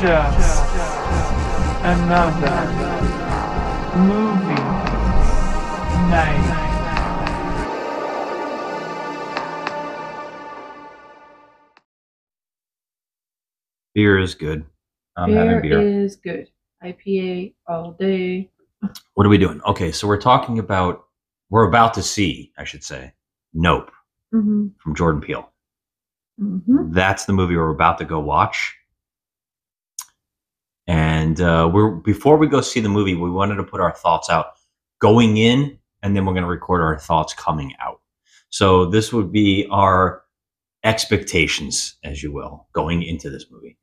just another movie night. Beer is good. I'm having Beer beer. is good. IPA all day. What are we doing? Okay, so we're talking about we're about to see, I should say, Nope Mm-hmm. from Jordan Peele. Mm-hmm. That's the movie we're about to go watch. And uh, we're before we go see the movie, we wanted to put our thoughts out going in, and then we're going to record our thoughts coming out. So this would be our expectations, as you will, going into this movie.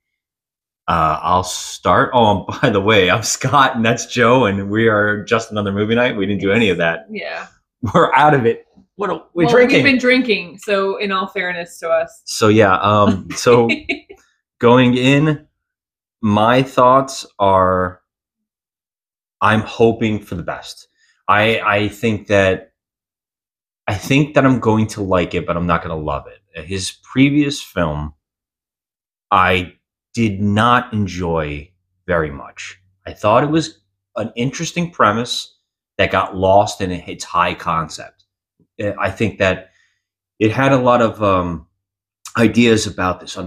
Uh, I'll start. Oh, by the way, I'm Scott, and that's Joe, and we are just another movie night. We didn't do any of that. Yeah. We're out of it. What are we well, drinking? We've been drinking, so in all fairness to us. so yeah. Um. So going in, my thoughts are I'm hoping for the best. I I think that I think that I'm going to like it, but I'm not going to love it. His previous film I did not enjoy very much. I thought it was an interesting premise that got lost in its high concept. I think that it had a lot of um, ideas about this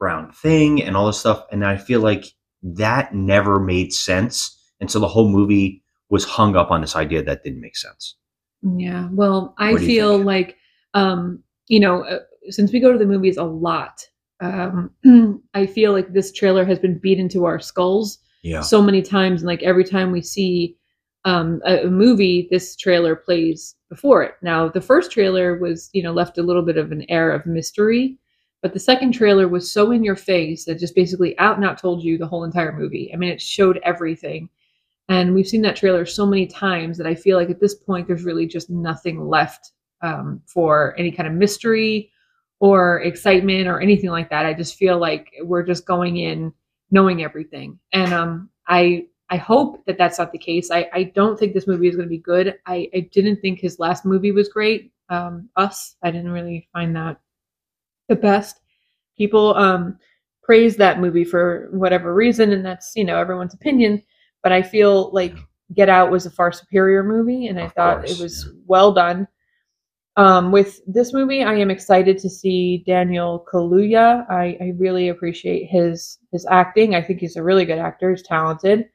underground thing and all this stuff, and I feel like that never made sense, and so the whole movie was hung up on this idea that didn't make sense. Yeah. Well, I What do you feel think? like, um, you know, uh, since we go to the movies a lot, um, I feel like this trailer has been beat into our skulls Yeah, so many times, and like every time we see um, a, a movie, this trailer plays before it. Now, the first trailer was, you know, left a little bit of an air of mystery, but the second trailer was so in your face that just basically out and out told you the whole entire movie. I mean, it showed everything. And we've seen that trailer so many times that I feel like at this point, there's really just nothing left um, for any kind of mystery or excitement or anything like that. I just feel like we're just going in knowing everything. And um, I I hope that that's not the case. I, I don't think this movie is going to be good. I, I didn't think his last movie was great. Um, Us, I didn't really find that the best. People um, praise that movie for whatever reason, and that's you know everyone's opinion. But I feel like Get Out was a far superior movie, and I Of thought course, it was yeah. well done. Um, with this movie, I am excited to see Daniel Kaluuya. I, I really appreciate his his acting. I think he's a really good actor. He's talented.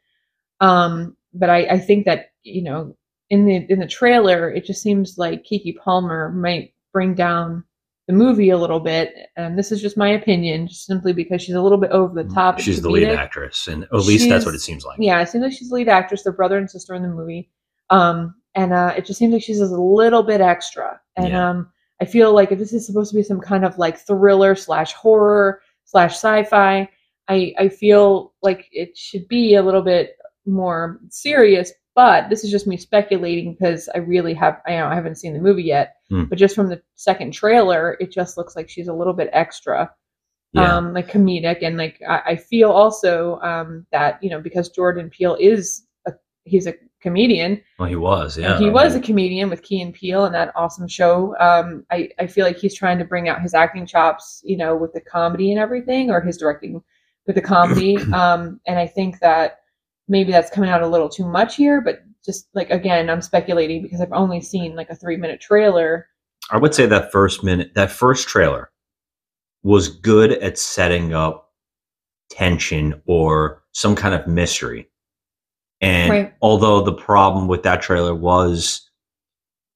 Um, but I, I think that you know in the in the trailer, it just seems like Keke Palmer might bring down the movie a little bit. And this is just my opinion, just simply because she's a little bit over the top. Mm, she's the lead actress, and at least that's what it seems like. Yeah, it seems like she's the lead actress. They're brother and sister in the movie. Um, and uh, it just seems like she's just a little bit extra. And Yeah. um, I feel like if this is supposed to be some kind of like thriller slash horror slash sci-fi, I I feel like it should be a little bit more serious. But this is just me speculating because I really have I know I haven't seen the movie yet. Hmm. But just from the second trailer, it just looks like she's a little bit extra Yeah. um like comedic and like I, I feel also um that you know because jordan peele is a he's a comedian well, he was. Yeah, he was a comedian with key and peele and that awesome show um i i feel like he's trying to bring out his acting chops you know with the comedy and everything or his directing with the comedy um and i think that maybe that's coming out a little too much here but just like again i'm speculating because i've only seen like a three minute trailer I would say that first minute, that first trailer was good at setting up tension or some kind of mystery. And Right. although the problem with that trailer was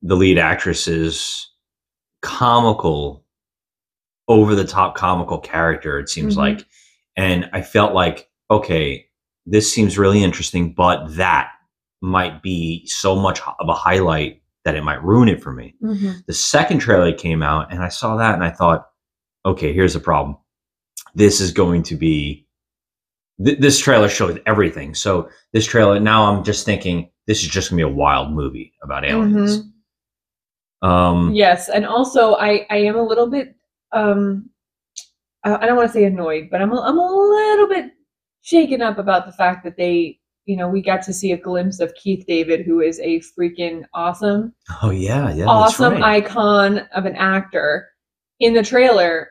the lead actress's comical, over the top comical character, it seems Mhm. like. And I felt like, okay, this seems really interesting, but that might be so much of a highlight that it might ruin it for me the second trailer came out and I saw that and I thought, okay, here's the problem. This is going to be th- this trailer showed everything. So this trailer now I'm just thinking this is just gonna be a wild movie about aliens. Um Yes, and also I I am a little bit um I I don't want to say annoyed, but I'm a, I'm a little bit shaken up about the fact that they you know we got to see a glimpse of Keith David, who is a freaking awesome oh yeah, yeah. awesome right. icon of an actor in the trailer,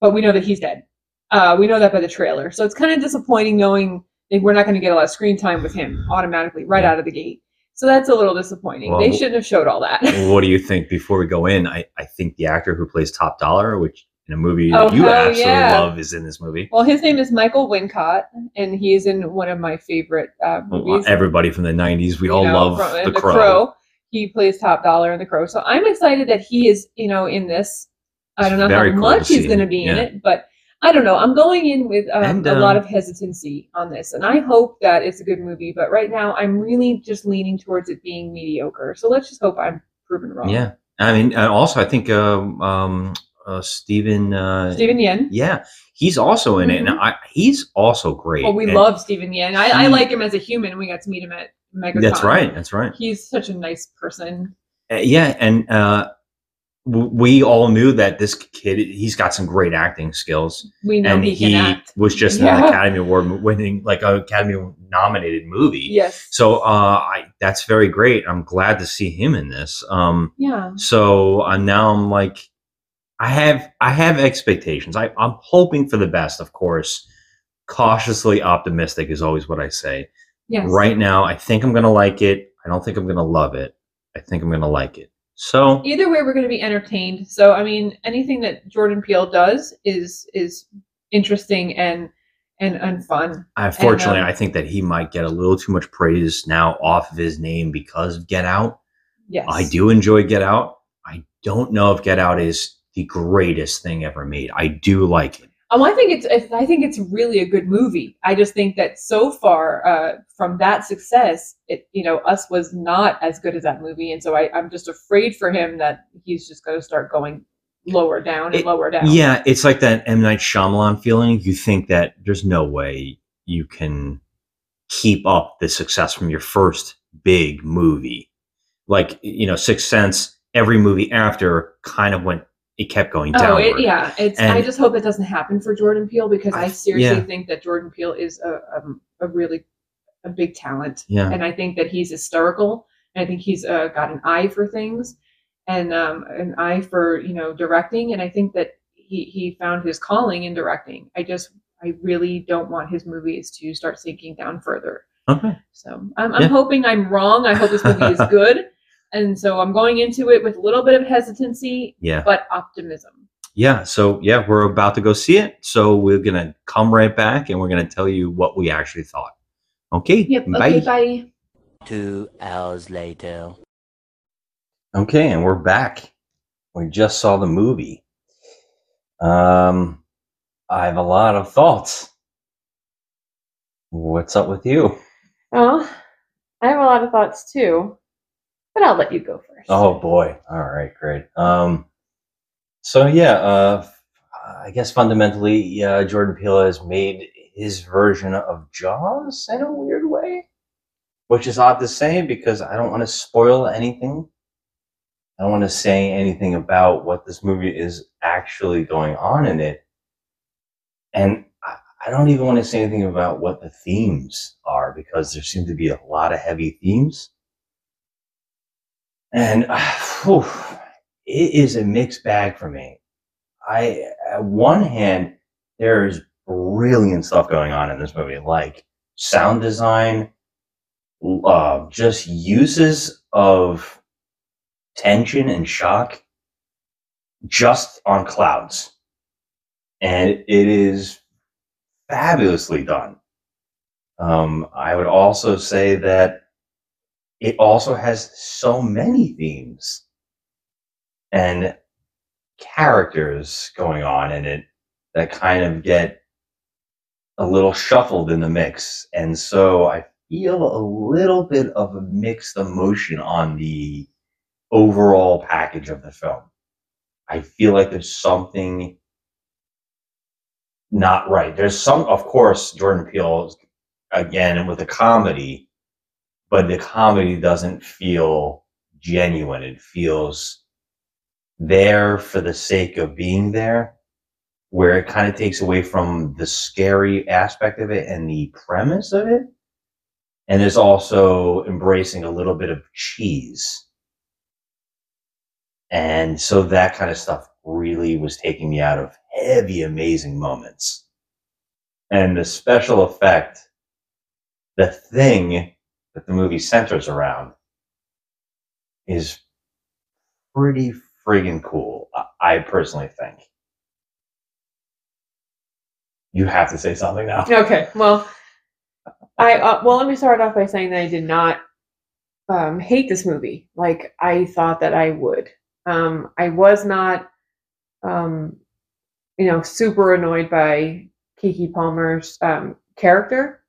but we know that he's dead. Uh, we know that by the trailer, so it's kind of disappointing knowing that we're not going to get a lot of screen time with him automatically right Yeah. out of the gate. So that's a little disappointing. Well, they shouldn't have showed all that. what do you think before we go in? I, I think the actor who plays Top Dollar, which in a movie Oh, that you absolutely yeah. love, is in this movie. well, his name is Michael Wincott, and he is in one of my favorite uh, movies. everybody from the '90s, we you all know, love from- the, the Crow. He plays top dollar in the Crow, so I'm excited that he is, you know, in this. I don't know Very how cool much he's going to be in it, but I don't know. I'm going in with um, And, a lot um, of hesitancy on this, and I hope that it's a good movie. But right now, I'm really just leaning towards it being mediocre. So let's just hope I'm proven wrong. Yeah, I mean, also I think um, um, uh, Steven. Uh, Steven Yeun. Yeah, he's also in it, and. I, he's also great. Well, we And love Steven Yeun. I, I like him as a human. We got to meet him at MegaCon. That's right. That's right. He's such a nice person. Uh, yeah, and uh, w- we all knew that this kid he's got some great acting skills, We know and he he, can act. was just Yeah. an Academy Award winning, like an Academy nominated movie. Yes. So uh, I, that's very great. I'm glad to see him in this. Um, Yeah. so uh, now I'm like, I have I have expectations. I, I'm hoping for the best, of course. Cautiously optimistic is always what I say. Yes. Right now, I think I'm gonna like it. I don't think I'm gonna love it. I think I'm gonna like it. So either way we're going to be entertained so i mean anything that jordan peele does is is interesting and and and fun unfortunately, um, I think that he might get a little too much praise now off of his name because of Get Out. yes I do enjoy Get Out. I don't know if Get Out is the greatest thing ever made. I do like it. um, i think it's it's- i think it's really a good movie i just think that so far uh from that success it you know us was not as good as that movie and so i i'm just afraid for him that he's just going to start going lower down and It- lower down Yeah, it's like that M Night Shyamalan feeling. You think that there's no way you can keep up the success from your first big movie. Like you know, Sixth Sense. Every movie after kind of went. It kept going Oh, downward. it, yeah. It's. I just hope it doesn't happen for Jordan Peele because I, I- seriously yeah. think that Jordan Peele is a um, a really a big talent. Yeah. and I think that he's hysterical. And I think he's uh, got an eye for things, and um, an eye for you know directing. And I think that he he found his calling in directing. I just I really don't want his movies to start sinking down further. Okay. So I'm, I'm Yeah. hoping I'm wrong. I hope this movie is good, and so I'm going into it with a little bit of hesitancy, Yeah. but optimism. Yeah. So yeah, we're about to go see it. So we're gonna come right back and we're gonna tell you what we actually thought. Okay. Yep. Bye. Okay. Bye. Two hours later. Okay, and we're back. We just saw the movie. Um, I have a lot of thoughts. What's up with you? Well, I have a lot of thoughts too, but I'll let you go first. Oh boy. All right, great. Um, so yeah, uh, I guess fundamentally, yeah, Jordan Peele has made his version of Jaws in a weird way, which is odd to say because I don't want to spoil anything. I don't want to say anything about what this movie is actually going on in it, and I, I don't even want to say anything about what the themes are because there seem to be a lot of heavy themes. And whew, it is a mixed bag for me. I, at one hand, there's brilliant stuff going on in this movie, like sound design, uh, just uses of tension and shock just on clouds. And it is fabulously done. Um, I would also say that it also has so many themes and characters going on in it that kind of get a little shuffled in the mix. And so I feel a little bit of a mixed emotion on the overall package of the film. I feel like there's something not right. There's some, of course, Jordan Peele, again, with a comedy, but the comedy doesn't feel genuine. It feels there for the sake of being there, where it kind of takes away from the scary aspect of it and the premise of it. And is also embracing a little bit of cheese. And so that kind of stuff really was taking me out of heavy, amazing moments. and the special effect, the thing that the movie centers around, is pretty friggin' cool. I- personally think. You have to say something now. Okay, well, I uh, well let me start off by saying that I did not um, hate this movie like I thought that I would. Um, I was not, um, you know, super annoyed by Keke Palmer's um, character,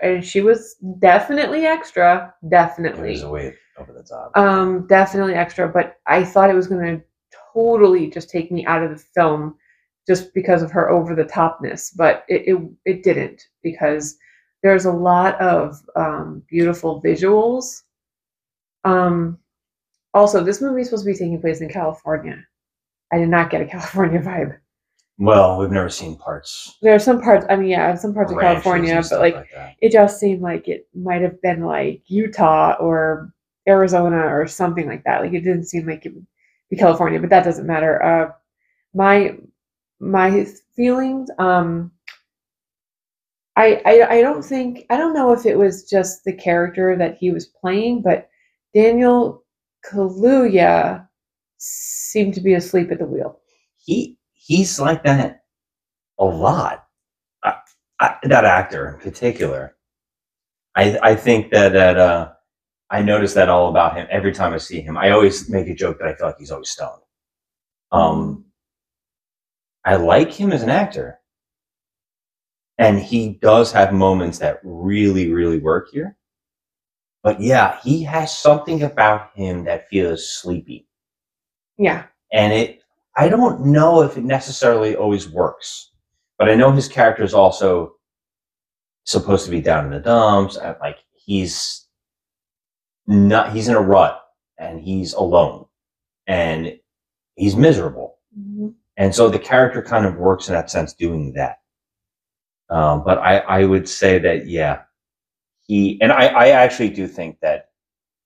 and she was definitely extra, It definitely. was way over the top. Um, definitely extra, but I thought it was going to totally just take me out of the film just because of her over the topness, but it, it it didn't because there's a lot of um, beautiful visuals. Um, also, this movie is supposed to be taking place in California. I did not get a California vibe. Well, we've never seen parts. There are some parts. I mean, yeah, some parts of ranches California, and but stuff like that. it just seemed like it might have been like Utah or Arizona or something like that. Like it didn't seem like it would be California, but that doesn't matter. Uh, my my feelings. Um, I, I I don't think I don't know if it was just the character that he was playing, but Daniel Kaluuya seemed to be asleep at the wheel. he he's like that a lot. I, I, that actor in particular. I I think that that uh, I notice that all about him every time I see him. I always make a joke that I feel like he's always stoned. Um, I like him as an actor, and he does have moments that really really work here. But yeah, he has something about him that feels sleepy yeah, and it i don't know if it necessarily always works but i know his character is also supposed to be down in the dumps and like he's not he's in a rut and he's alone and he's miserable Mhm. and so the character kind of works in that sense doing that um, but i i would say that yeah he and i i actually do think that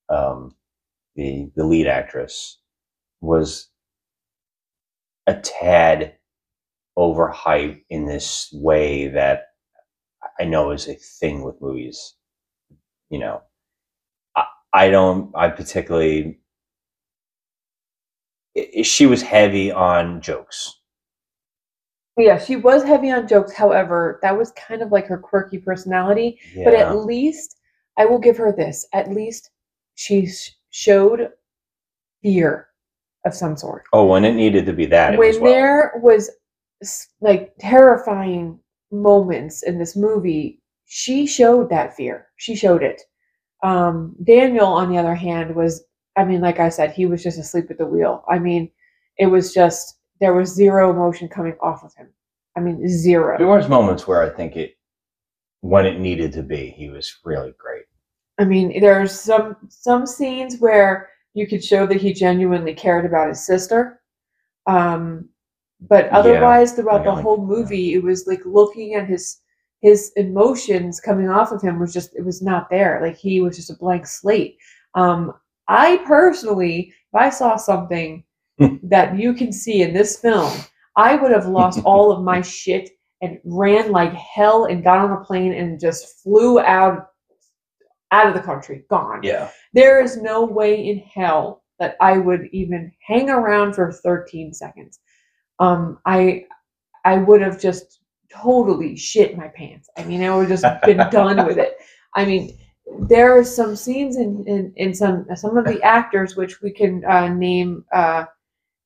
um the the lead actress was a tad overhyped in this way that I know is a thing with movies. You know, I, I don't, I particularly, i- i- she was heavy on jokes. Yeah, she was heavy on jokes. However, that was kind of like her quirky personality. But at least I will give her this. At least she showed fear of some sort. oh, when it needed to be that, it when was well. there was like terrifying moments in this movie, she showed that fear. She showed it. Um, Daniel, on the other hand, was I mean, like I said, he was just asleep at the wheel. I mean, it was just there was zero emotion coming off of him. I mean, zero. There was moments where I think it, when it needed to be, he was really great. I mean, there's some some scenes where you could show that he genuinely cared about his sister. Um, but Yeah, otherwise, throughout the whole movie, it was like looking at his his emotions coming off of him was just it was not there. Like he was just a blank slate. Um, I personally, if I saw something that you can see in this film, I would have lost all of my shit and ran like hell and got on a plane and just flew out out of the country, gone. Yeah. There is no way in hell that I would even hang around for 13 seconds. Um, I I would have just totally shit my pants. I mean, I would have just been done with it. I mean, there are some scenes in, in, in some some of the actors, which we can uh, name uh,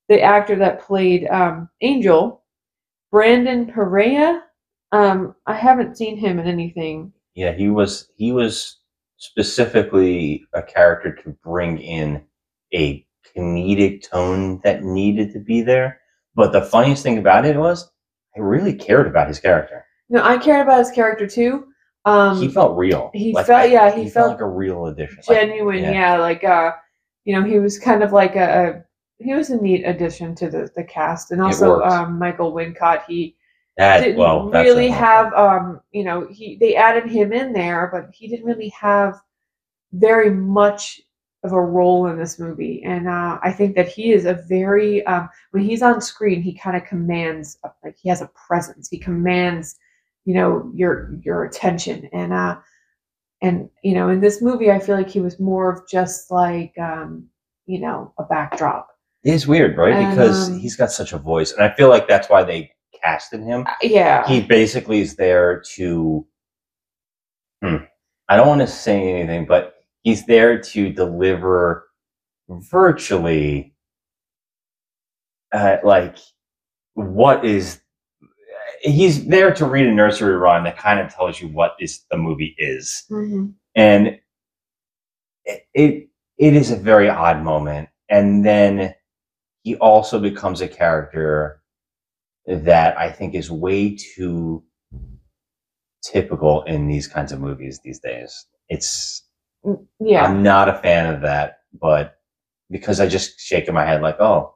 the actor that played um, Angel, Brandon Perea. Um, I haven't seen him in anything. Yeah, he was he was specifically a character to bring in a comedic tone that needed to be there. But the funniest thing about it was I really cared about his character. No, I cared about his character too. Um, he felt real. he felt- yeah, he felt like a real addition. Like, genuine yeah. yeah. like uh you know he was kind of like a, a he was a neat addition to the the cast and also um michael wincott he that, didn't well, really have um you know he they added him in there but he didn't really have very much of a role in this movie. And uh i think that he is a very um when he's on screen he kind of commands like he has a presence. He commands you know your your attention. And uh and you know in this movie i feel like he was more of just like um you know a backdrop. It is weird, right? And, because um, he's got such a voice, and I feel like that's why they casted him. Uh, yeah He basically is there to. Hmm, I don't want to say anything, but he's there to deliver virtually, uh, like, what is. He's there to read a nursery rhyme that kind of tells you what this the movie is. Mhm. and it, it it is a very odd moment and then he also becomes a character that i think is way too typical in these kinds of movies these days. It's Mm, yeah. I'm not a fan of that but because i just shaking my head like oh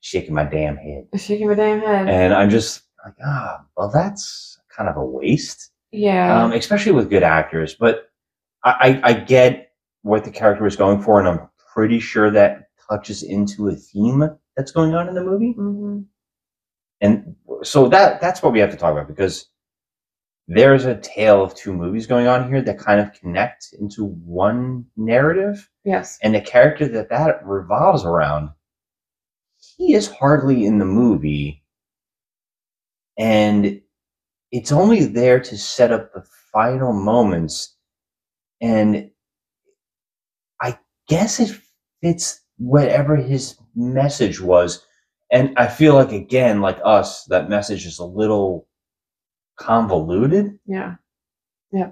shaking my damn head. Shaking my damn head. And i'm just like ah well that's kind of a waste. Yeah. Um, especially with good actors. But I, I, I get what the character was going for, and I'm pretty sure that touches into a theme that's going on in the movie. hmm And so that that's what we have to talk about because there's a tale of two movies going on here that kind of connect into one narrative, yes. And the character that that revolves around, he is hardly in the movie, and it's only there to set up the final moments. And i guess it fits whatever his message was and i feel like again like us that message is a little convoluted yeah Yeah.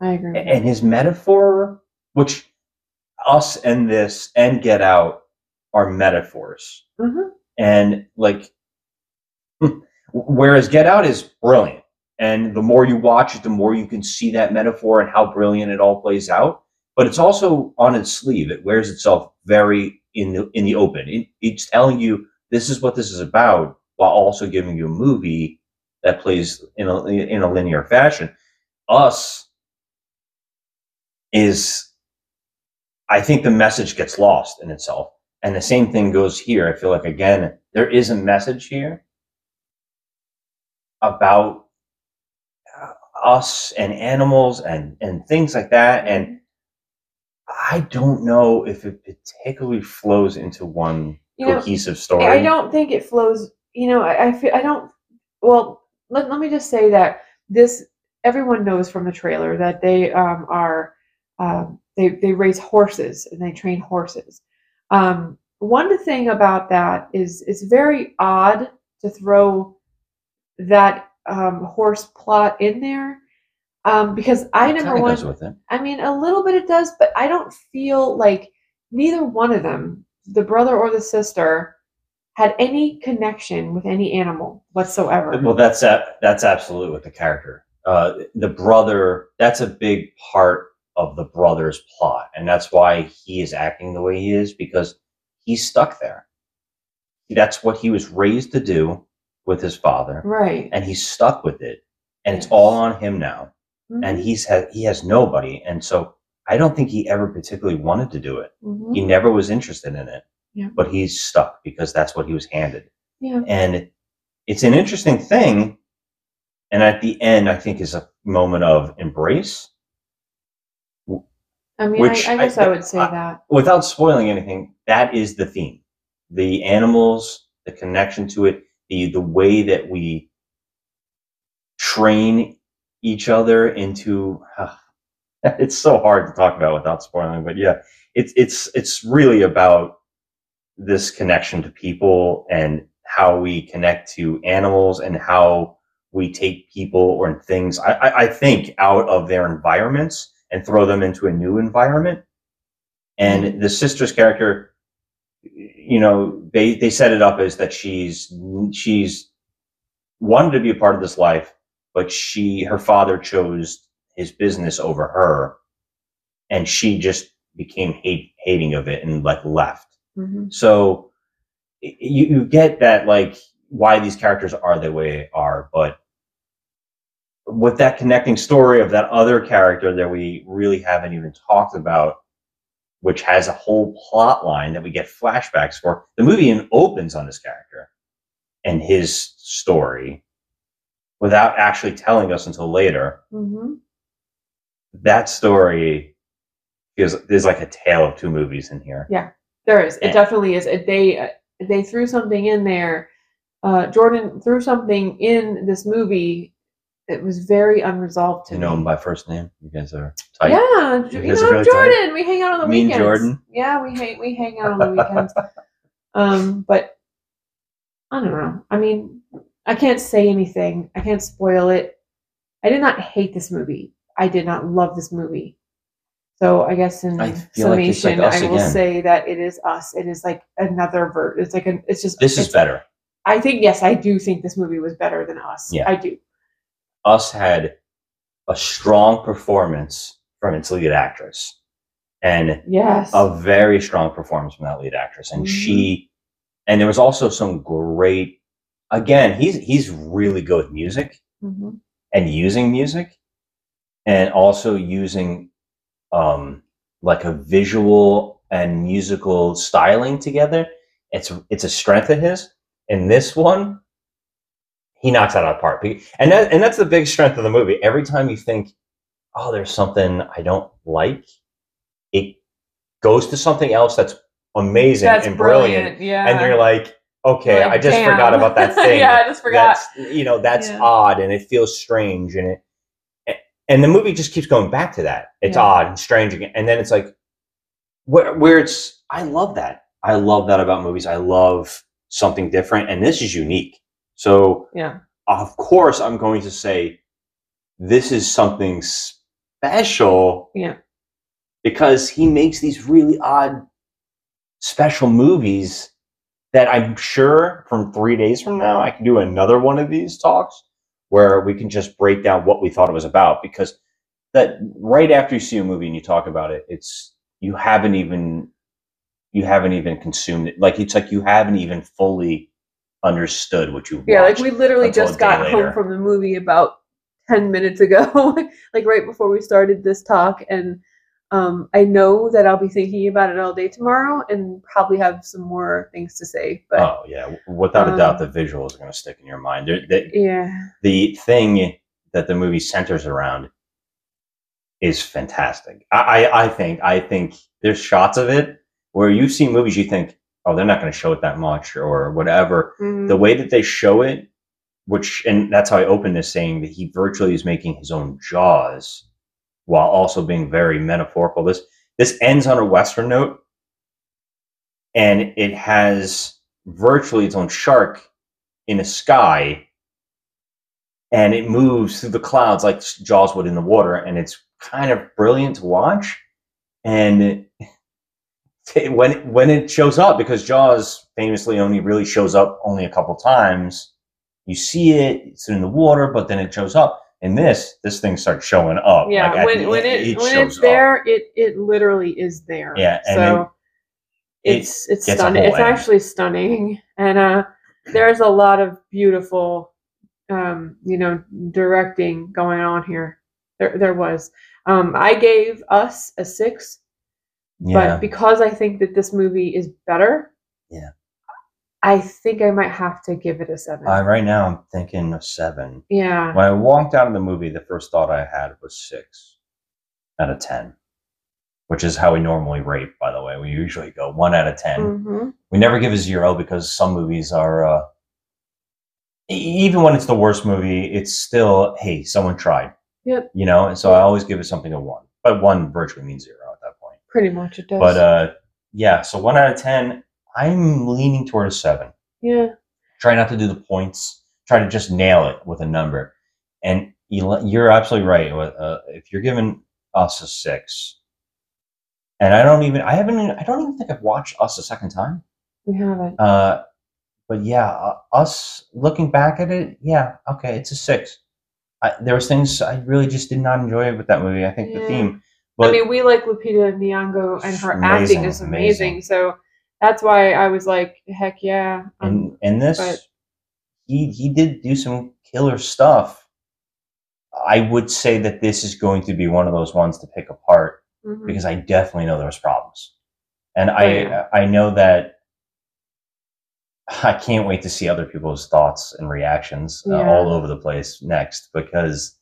I agree and his metaphor which us and this and get out are metaphors. Mhm. and like whereas get out is brilliant and the more you watch it the more you can see that metaphor and how brilliant it all plays out but it's also on its sleeve it wears itself very in the in the open it, it's telling you this is what this is about while also giving you a movie that plays in a in a linear fashion. Us is i think the message gets lost in itself. And the same thing goes here. I feel like again there is a message here about uh, us and animals and and things like that. And i don't know if it particularly flows into one You know, cohesive story I don't think it flows. You know, I, I feel I don't. Well, let, let me just say that this everyone knows from the trailer that they um, are um, they they raise horses and they train horses. Um, one thing about that is it's very odd to throw that um, horse plot in there um, because I It number one I mean, a little bit it does, but I don't feel like neither one of them, the brother or the sister, had any connection with any animal whatsoever. Well, that's a, that's absolutely with the character. Uh, the brother, that's a big part of the brother's plot, and that's why he is acting the way he is because he's stuck there. That's what he was raised to do with his father, Right. and he's stuck with it, and it's all on him now. And Mhm, he's ha- he has nobody, and so I don't think he ever particularly wanted to do it. mhm. He never was interested in it, Yeah. but he's stuck because that's what he was handed Yeah. and it's an interesting thing and at the end i think is a moment of embrace I mean, which I, I guess I, I- would say I- that. without spoiling anything that is the theme the animals the connection to it the the way that we train each other into it's so hard to talk about without spoiling but yeah it's it's it's really about this connection to people and how we connect to animals and how we take people or things I, I, think out of their environments and throw them into a new environment. And mm-hmm. the sister's character you know they they set it up as that she's she's wanted to be a part of this life but she her father chose his business over her and she just became hate hating of it and like left Mhm. so you, you get that like why these characters are the way they are but with that connecting story of that other character that we really haven't even talked about which has a whole plot line that we get flashbacks for the movie opens on this character and his story without actually telling us until later. hmm That story feels there's like a tale of two movies in here. Yeah, there is. It And- definitely is. It, they uh, they threw something in there. Uh, Jordan threw something in this movie it was very unresolved to You me. know him by first name. You guys are tight. Yeah, You know really tight? Jordan. We hang out on the Me weekends. Jordan? Yeah, we hang we hang out on the weekends. um, but I don't know. I mean, I can't say anything. I can't spoil it. I did not hate this movie. I did not love this movie. So I guess in I feel like like summation, I will again. say that it is us. It is like another ver. It's like a. It's just. This is better. I think yes, I do think this movie was better than us. Yeah. I do. Us had a strong performance from its lead actress, and Yes. a very strong performance from that lead actress, and Mhm. she, and there was also some great. Again, he's he's really good with music Mhm. and using music, and also using, um, like a visual and musical styling together. It's it's a strength of his. In this one, he knocks that out of the park, and that and that's the big strength of the movie. Every time you think, oh, there's something I don't like, it goes to something else that's amazing That's and brilliant, Yeah. and you're like, okay, like, I just "Damn." forgot about that thing. yeah, I just forgot. That's you know that's Yeah. odd and it feels strange and it and the movie just keeps going back to that. It's Yeah. odd and strange again, and then it's like where where it's. I love that. I love that about movies. I love something different, and this is unique. So yeah. of course I'm going to say this is something special Yeah. because he makes these really odd special movies that I'm sure from three days from now I can do another one of these talks where we can just break down what we thought it was about because that right after you see a movie and you talk about it it's you haven't even you haven't even consumed it like it's like you haven't even fully understood what you Yeah, like we literally just got home from the movie about 10 minutes ago, like right before we started this talk. And um, I know that I'll be thinking about it all day tomorrow and probably have some more things to say. But Oh yeah, without a doubt, Um, the visuals are going to stick in your mind. The, yeah, the thing that the movie centers around is fantastic. I, I, I think. I think there's shots of it where you see movies, you think, oh, they're not going to show it that much or whatever. Mhm. The way that they show it, which, and that's how I opened this saying that he virtually is making his own Jaws, while also being very metaphorical. This this ends on a western note, and it has virtually its own shark in the sky and it moves through the clouds like Jaws would in the water, and it's kind of brilliant to watch. And it- when when it shows up, because Jaws famously only really shows up only a couple times, you see it, it's in the water, but then it shows up. In this, this thing starts showing up. yeah. like, when when end, it, when it's up. there, it it literally is there. Yeah, and so it it's it's stunning. It's end. actually stunning, and uh, there's a lot of beautiful, um, you know, directing going on here. There there was. Um, I gave us a six, yeah, but because I think that this movie is better, Yeah. I think I might have to give it a seven. uh, right now I'm thinking a seven. yeah, When I walked out of the movie, the first thought I had was six out of ten, which is how we normally rate. By the way, we usually go one out of 10 hmm We never give a zero because some movies are, uh, even when it's the worst movie, it's still hey, someone tried. Yep. You know, and so I always give it something a one, but one virtually means zero at that point. pretty much it does. But uh, yeah, so one out of ten, I'm leaning toward a seven. yeah, try not to do the points try to just nail it with a number and you- you're absolutely right uh, if you're giving us a six and i don't even i haven't i don't even think i've watched us a second time we haven't. uh, but yeah uh, us looking back at it yeah okay it's a six I, there was things i really just did not enjoy with that movie i think the theme but I mean, we like Lupita Nyong'o, and her Amazing, acting is amazing. amazing. So that's why I was like, heck yeah. Um, and and this but- he he did do some killer stuff i would say that this is going to be one of those ones to pick apart mhm. because i definitely know there was problems and Oh, yeah. i i know that I can't wait to see other people's thoughts and reactions uh, Yeah. all over the place next because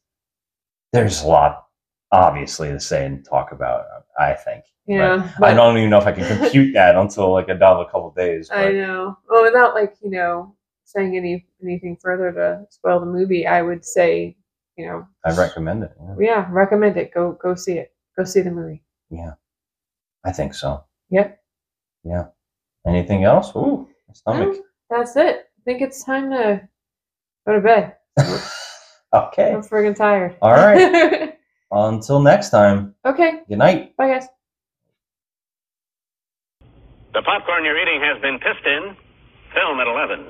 there's a lot, obviously, to say and talk about. I think. But Yeah, I don't even know if I can compute that until like another couple of days. I know. Well, without like you know saying any anything further to spoil the movie, I would say you know I recommend it. Yeah. yeah, recommend it. Go go see it. Go see the movie. yeah, I think so. Yep. Yeah. Anything else? Ooh, stomach. That's it. I think it's time to go to bed. okay. I'm friggin' tired. All right. Until next time. okay. Good night. Bye guys. The popcorn you're eating has been pissed in. Film at 11.